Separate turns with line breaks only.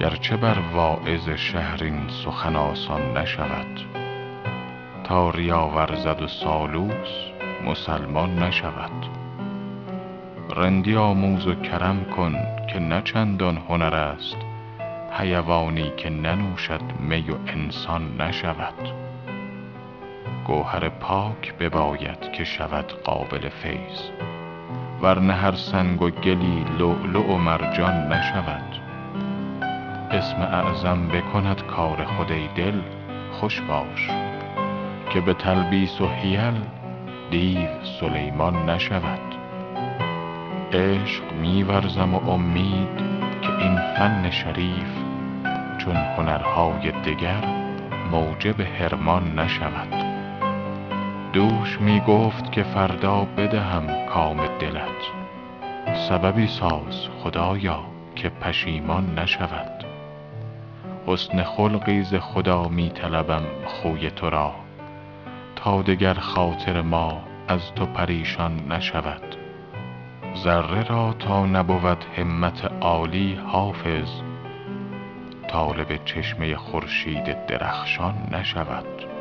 گرچه بر واعظ شهر این سخن آسان نشود. تا ریا ورزد و سالوس مسلمان نشود. رندی آموز و کرم کن که نه چندان هنر است حیوانی که ننوشد می و انسان نشود. گوهر پاک بباید که شود قابل فیض ورنه هر سنگ و گلی لؤلؤ و مرجان نشود. اسم اعظم بکند کار خود ای دل خوش باش که به تلبیس و حیل دیو سلیمان نشود. عشق می ورزم و امید که این فن شریف چون هنرهای دگر موجب حرمان نشود. دوش می گفت که فردا بدهم کام دلت سببی ساز خدایا که پشیمان نشود. حسن خلقی ز خدا می طلبم خوی تو را. تا دگر خاطر ما از تو پریشان نشود. ذره را تا نبود همت عالی حافظ. طالب چشمه خورشید درخشان نشود.